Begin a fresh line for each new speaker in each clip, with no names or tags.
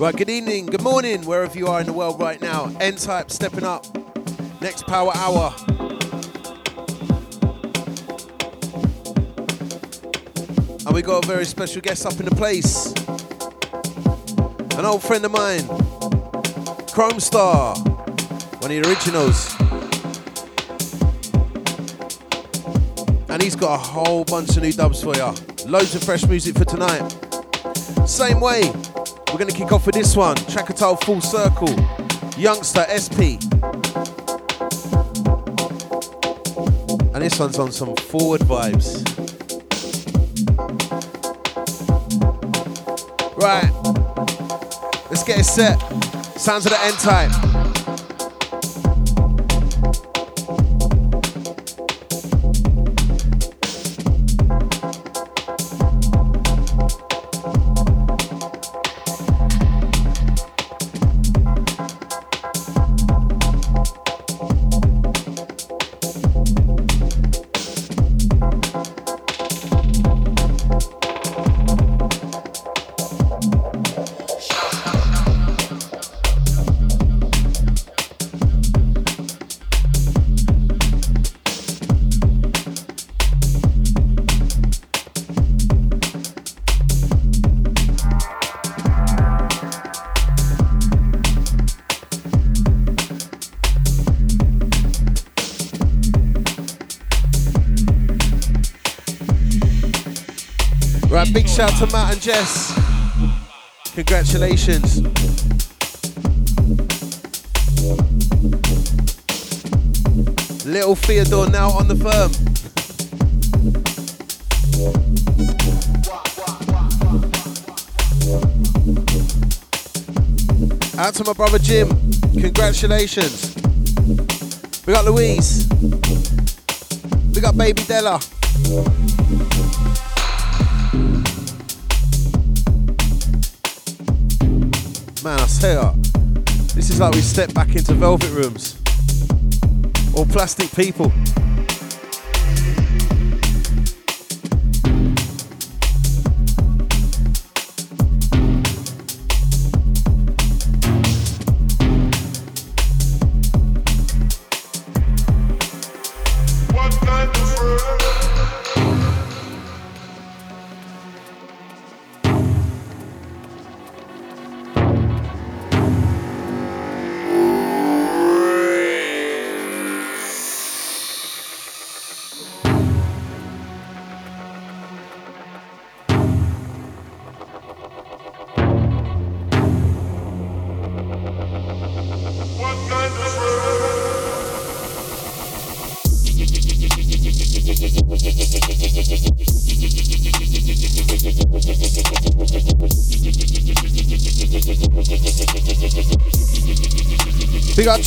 Right, good evening, good morning, wherever you are in the world right now. N Type stepping up. Next power hour. And we got a very special guest up in the place. An old friend of mine, Kromestar, one of the originals. And he's got a whole bunch of new dubs for you. Loads of fresh music for tonight. Same way, we're gonna kick off with this one. Chakatal Full Circle, Youngster SP. And this one's on some forward vibes. Right, let's get it set. Sounds of the N-Type. Shout to Matt and Jess. Congratulations. Little Theodore now on the firm. Out to my brother Jim. Congratulations. We got Louise. We got baby Della. Man, I say. This is like we step back into velvet rooms. Or plastic people.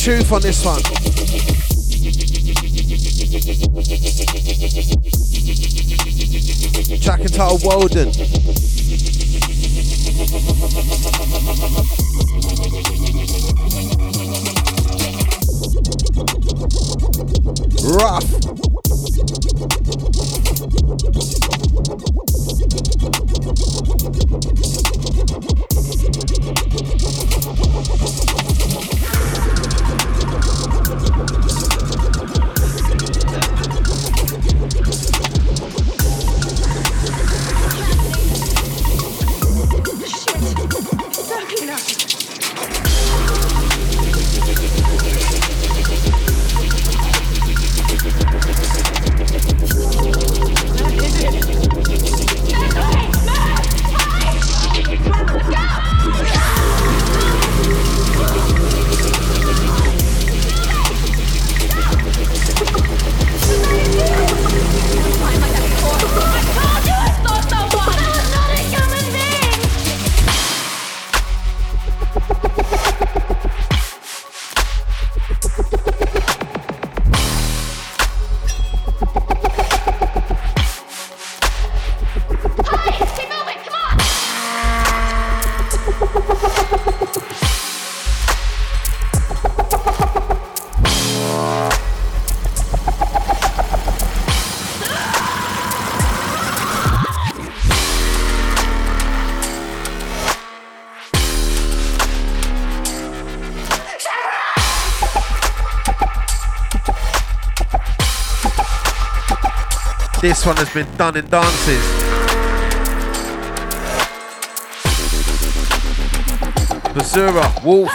Truth on this one. Jack and Tile Walden. Rough.
This one has been done in dances. Bazura, Wolf,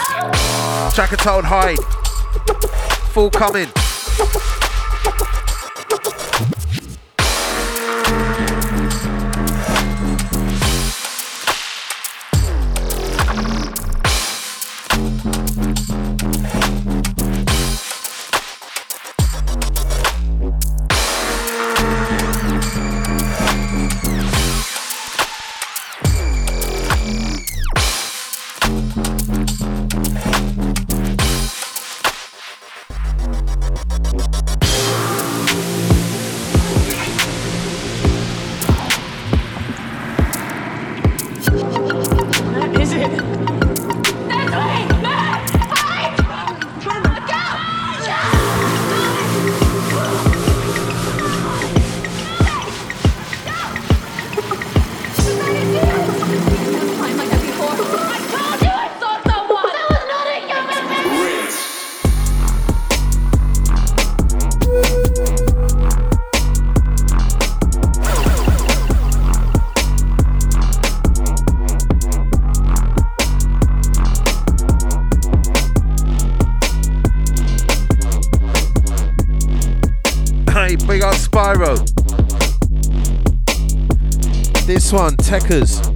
Chakatold Hyde, full coming. Techers.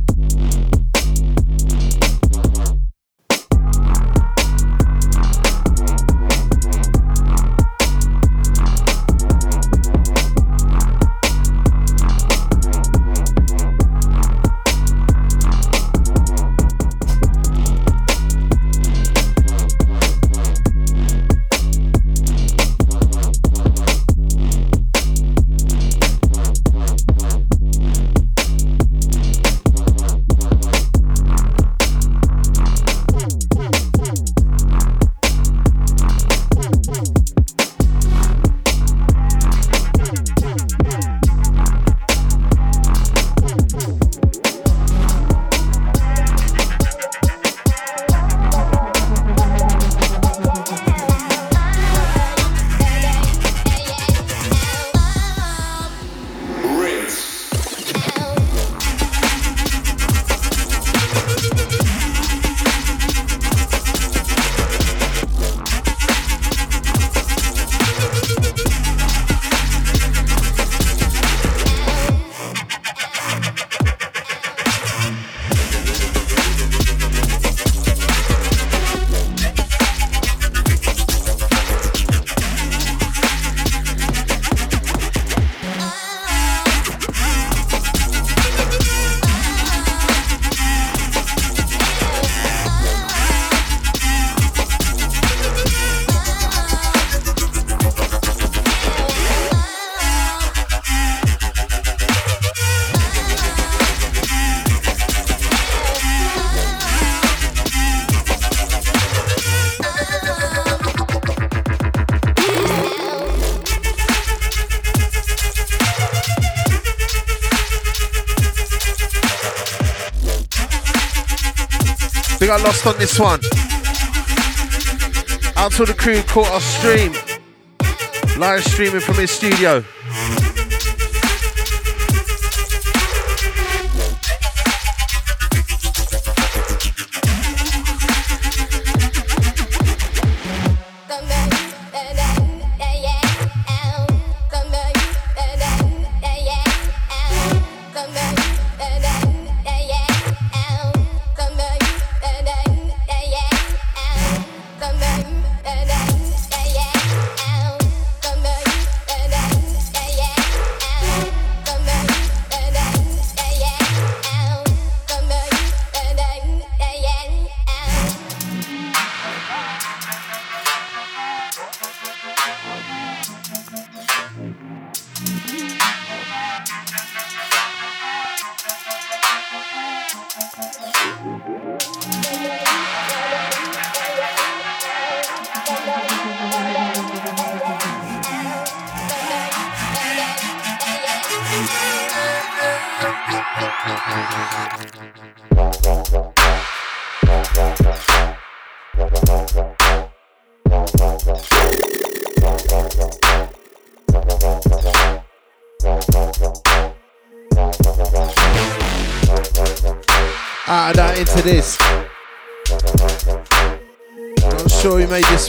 Got lost on this one. Out to the crew caught our stream. Live streaming from his studio.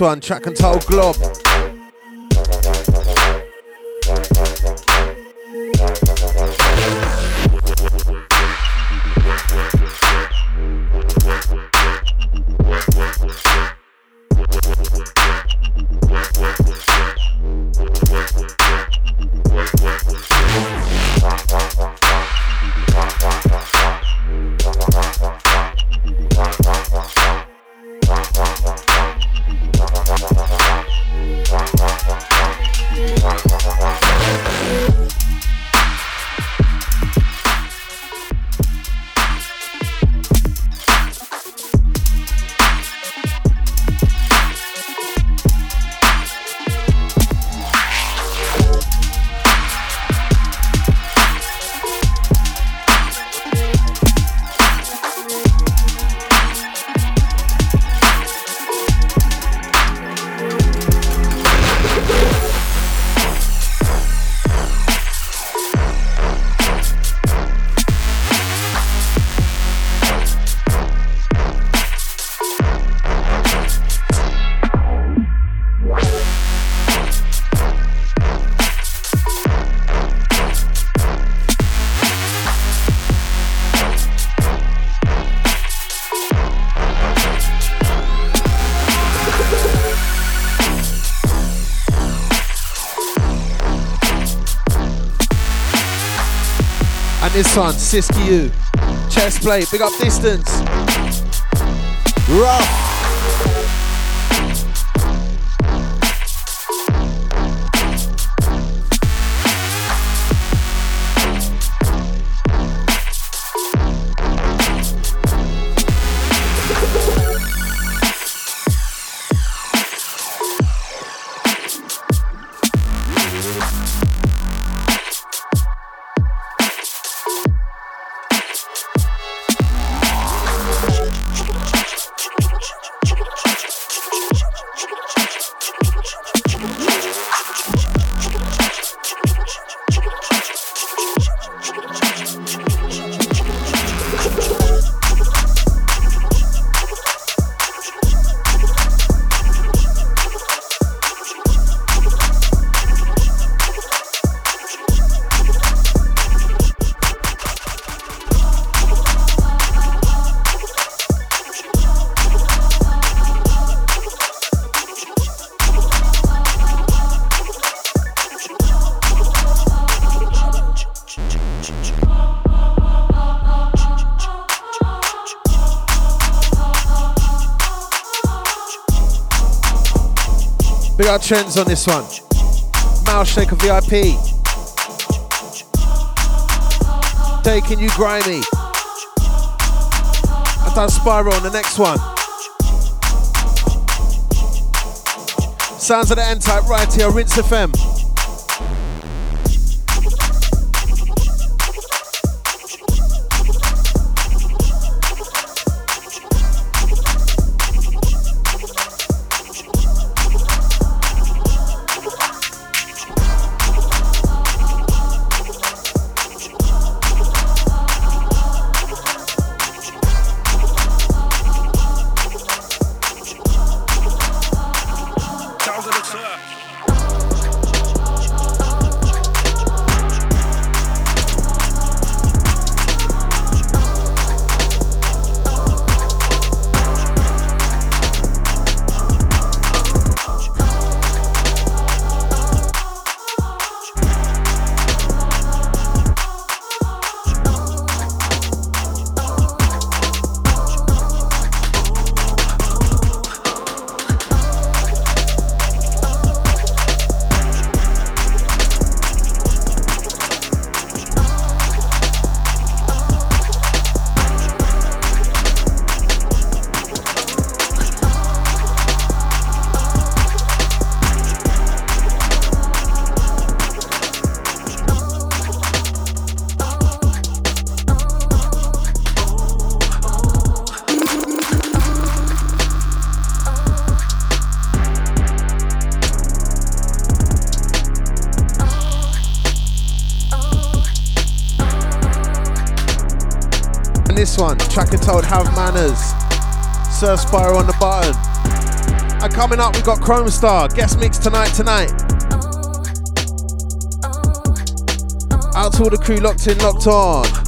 One. Track and title Glob. This one, Siskiyou. Chest plate, big up distance. Rough. Got trends on this one. Mouse Shaker VIP. Taking you grimy. I done Spiral on the next one. Sounds of the N-Type right here, Rinse FM. This one, track told Have Manners. Sir Spyro on the button. And coming up, we got Kromestar, guest mix tonight, tonight. Out to all the crew locked in, locked on.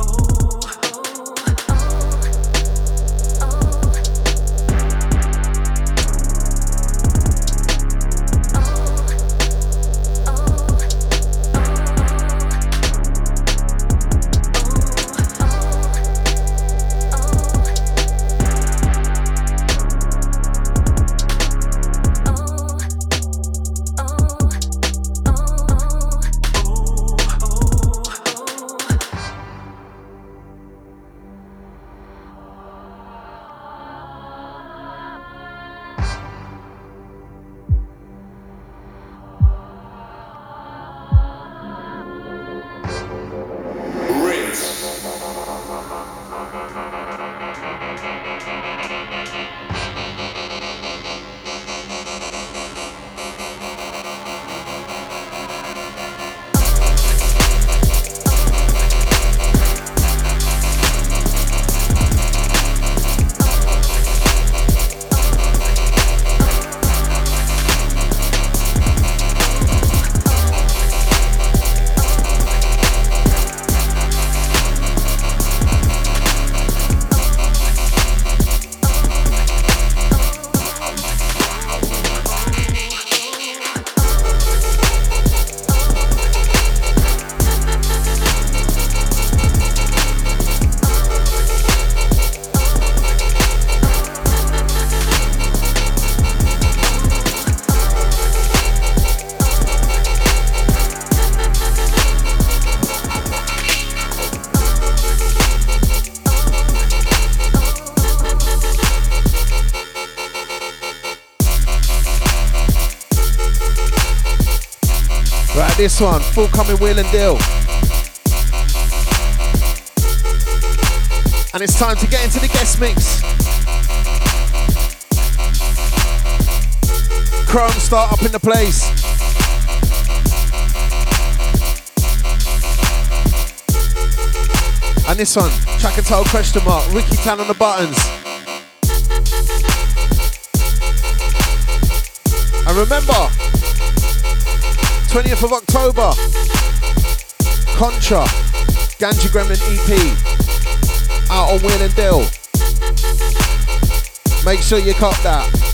This one, full coming wheel and deal. And it's time to get into the guest mix. Kromestar up in the place. And this one, track and tell question mark, Ricky Tan on the buttons. And remember, 20th of October. Contra, Ganja Gremlin EP, out on Wheel and Deal. Make sure you cop that.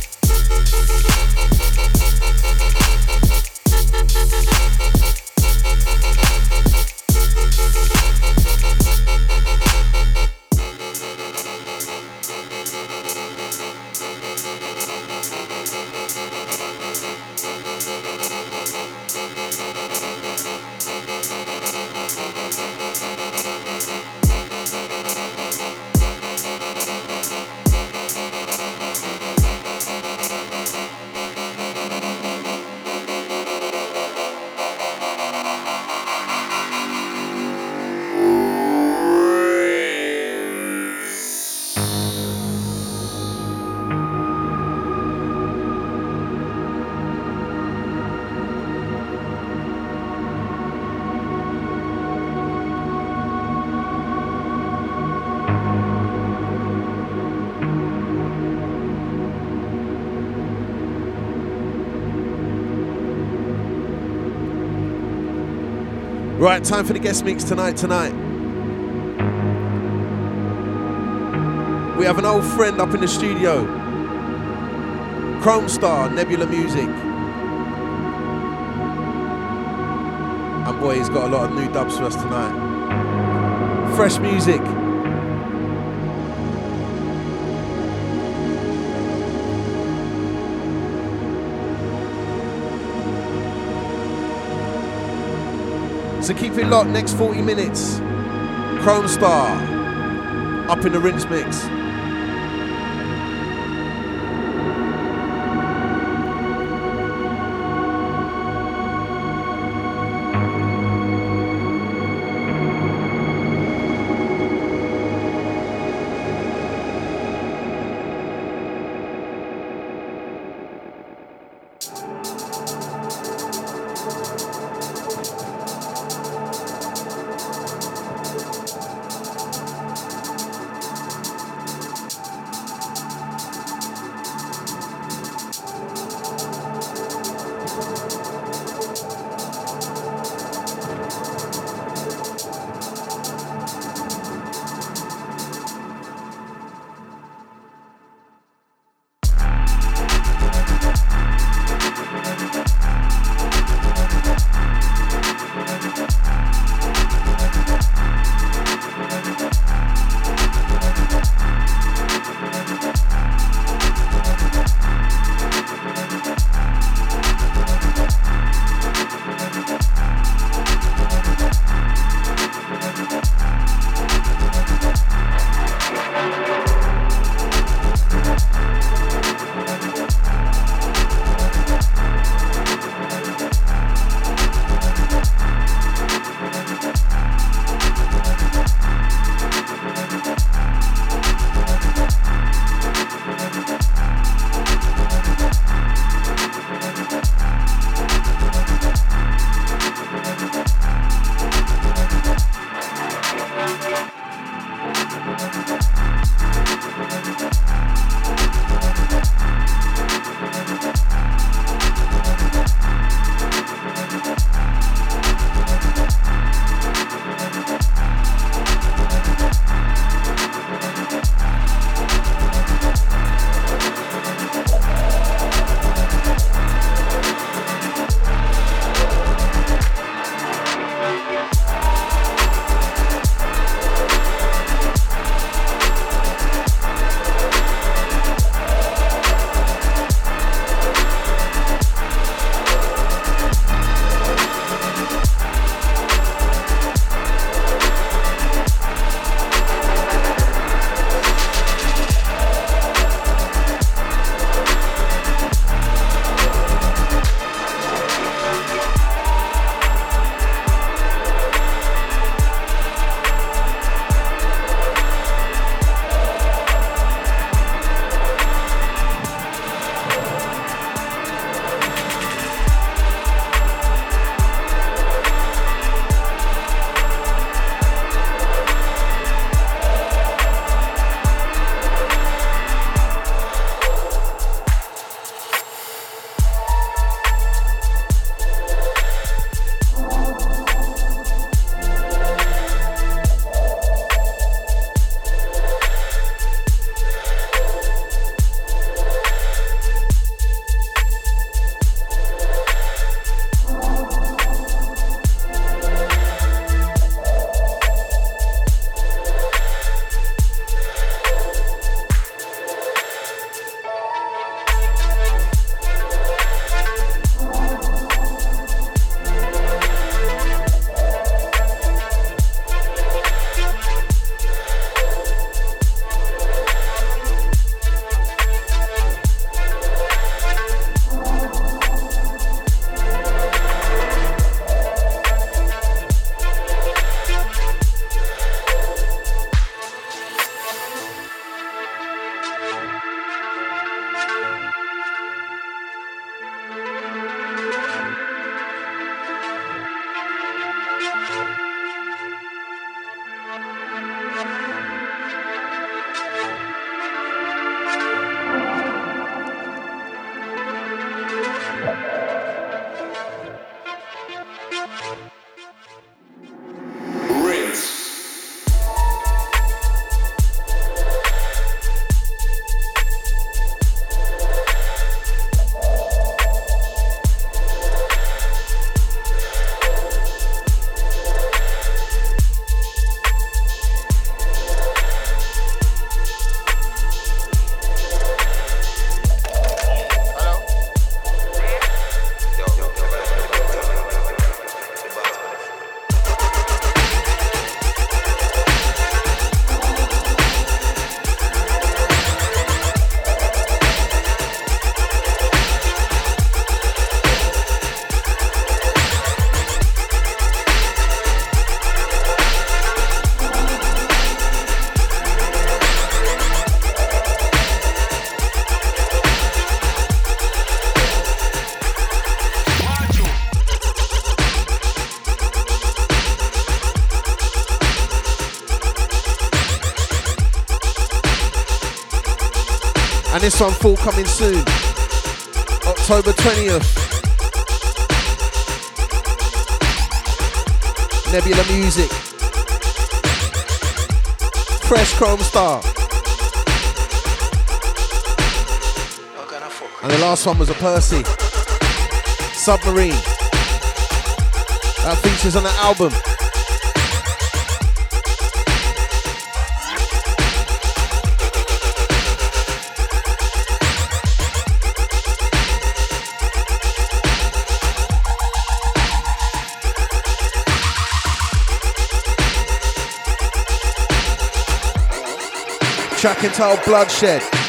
Right, time for the guest mix tonight. Tonight, we have an old friend up in the studio, Kromestar, Nebula Music. And boy, he's got a lot of new dubs for us tonight. Fresh music. So keep it locked, next 40 minutes. Kromestar, up in the rinse mix. This one full coming soon. October 20th. Nebula Music. Fresh Kromestar. And the last one was a Percy. Submarine. That features on the album. Track entitled Bloodshed.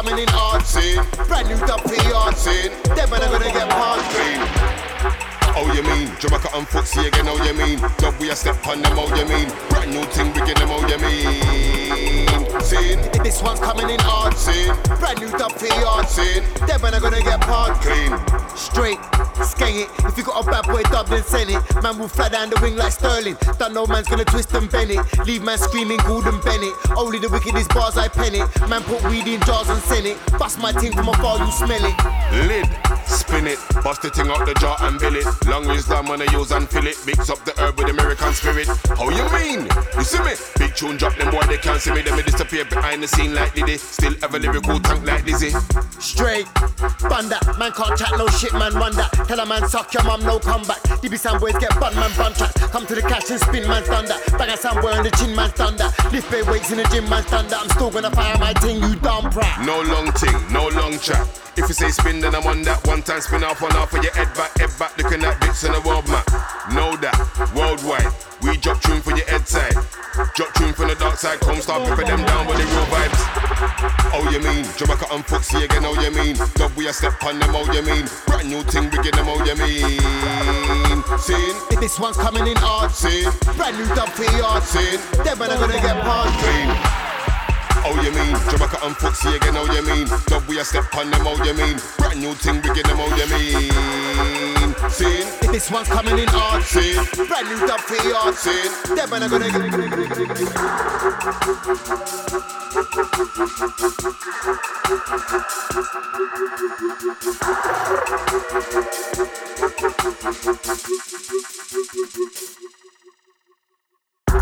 Coming in hard.
Seen?
Brand new dub.
Seen?
Them man are gonna get part.
Clean. How oh, you mean? Jamaica and Footsie again, how you mean? Dub we a step on them, how you mean? Brand new thing, we get them, how you mean? Seen?
This one's coming in hard.
Seen?
Brand new dub.
Seen?
Them man are gonna get part.
Clean.
Straight, skang it. If you got a bad boy dub, then send it. Man will fly down the wing like Sterling. Don't know man's gonna twist and bend it. Leave man screaming Gordon Bennett. Only the wickedest bars I pen it. Man put weed in jars and send it. Bust my ting from afar, you smell it.
Lid, spin it, bust the ting out the jar and bill it. Long wisdom when I use and fill it. Mix up the herb with American spirit. How you mean? You see me? Big tune drop them boy they can't see me. Them me disappear behind the scene like Diddy. Still have a lyrical tank like Dizzy.
Straight, bun that. Man can't chat no shit, man run that. Tell a man suck your mum, no comeback. DB sound boys get bun, man bun. Come to the cash and spin, man's thunder. Bang a sound boy the chin, man's thunder. Lift bait weights in the gym, man's thunder. I'm still gonna fire my ting, you dumb prat.
No long ting, no long chat. If you say spin, then I'm on that. One time spin off, one off for your head back, head back, looking at bits on the world map. Know that, worldwide. We drop tune for your head side. Drop tune from the dark side, come start pepper them down with the real vibes. Oh, you mean? Jamaica and Footsie again, oh, you mean? Dub we a step on them, oh, you mean? Brand new thing, we get them, oh, you mean? Seen?
This one's coming in hard.
Seen?
Brand new dub for yard.
Seen?
Them man are gonna get part.
Clean. Oh, you mean? Jamaica and Footsie again, oh, you mean? Dub we a step on them, oh, you mean? Brand new thing, we get them, oh, you mean? scene.
This one's coming in hard
scene.
Brand new dub for yard
scene.
Them and I'm gonna get.
Thank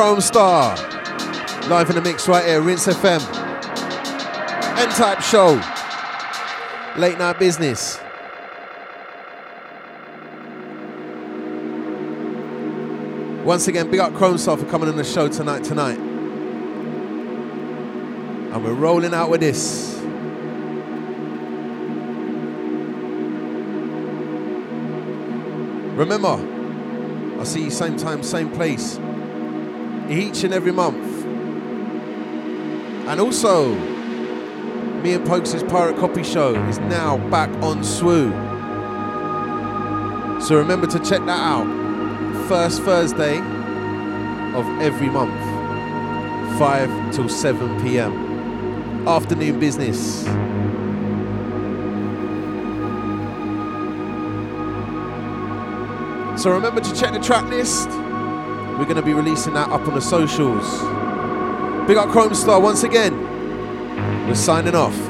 Kromestar. Live in the mix right here, Rinse FM. N-Type show. Late night business. Once again, big up Kromestar for coming on the show tonight, tonight. And we're rolling out with this. Remember, I'll see you same time, same place, each and every month. And also, me and Pokes' Pirate Copy Show is now back on Swoo. So remember to check that out. First Thursday of every month, 5 till 7 p.m. Afternoon business. So remember to check the track list. We're going to be releasing that up on the socials. Big up Kromestar once again. We're signing off.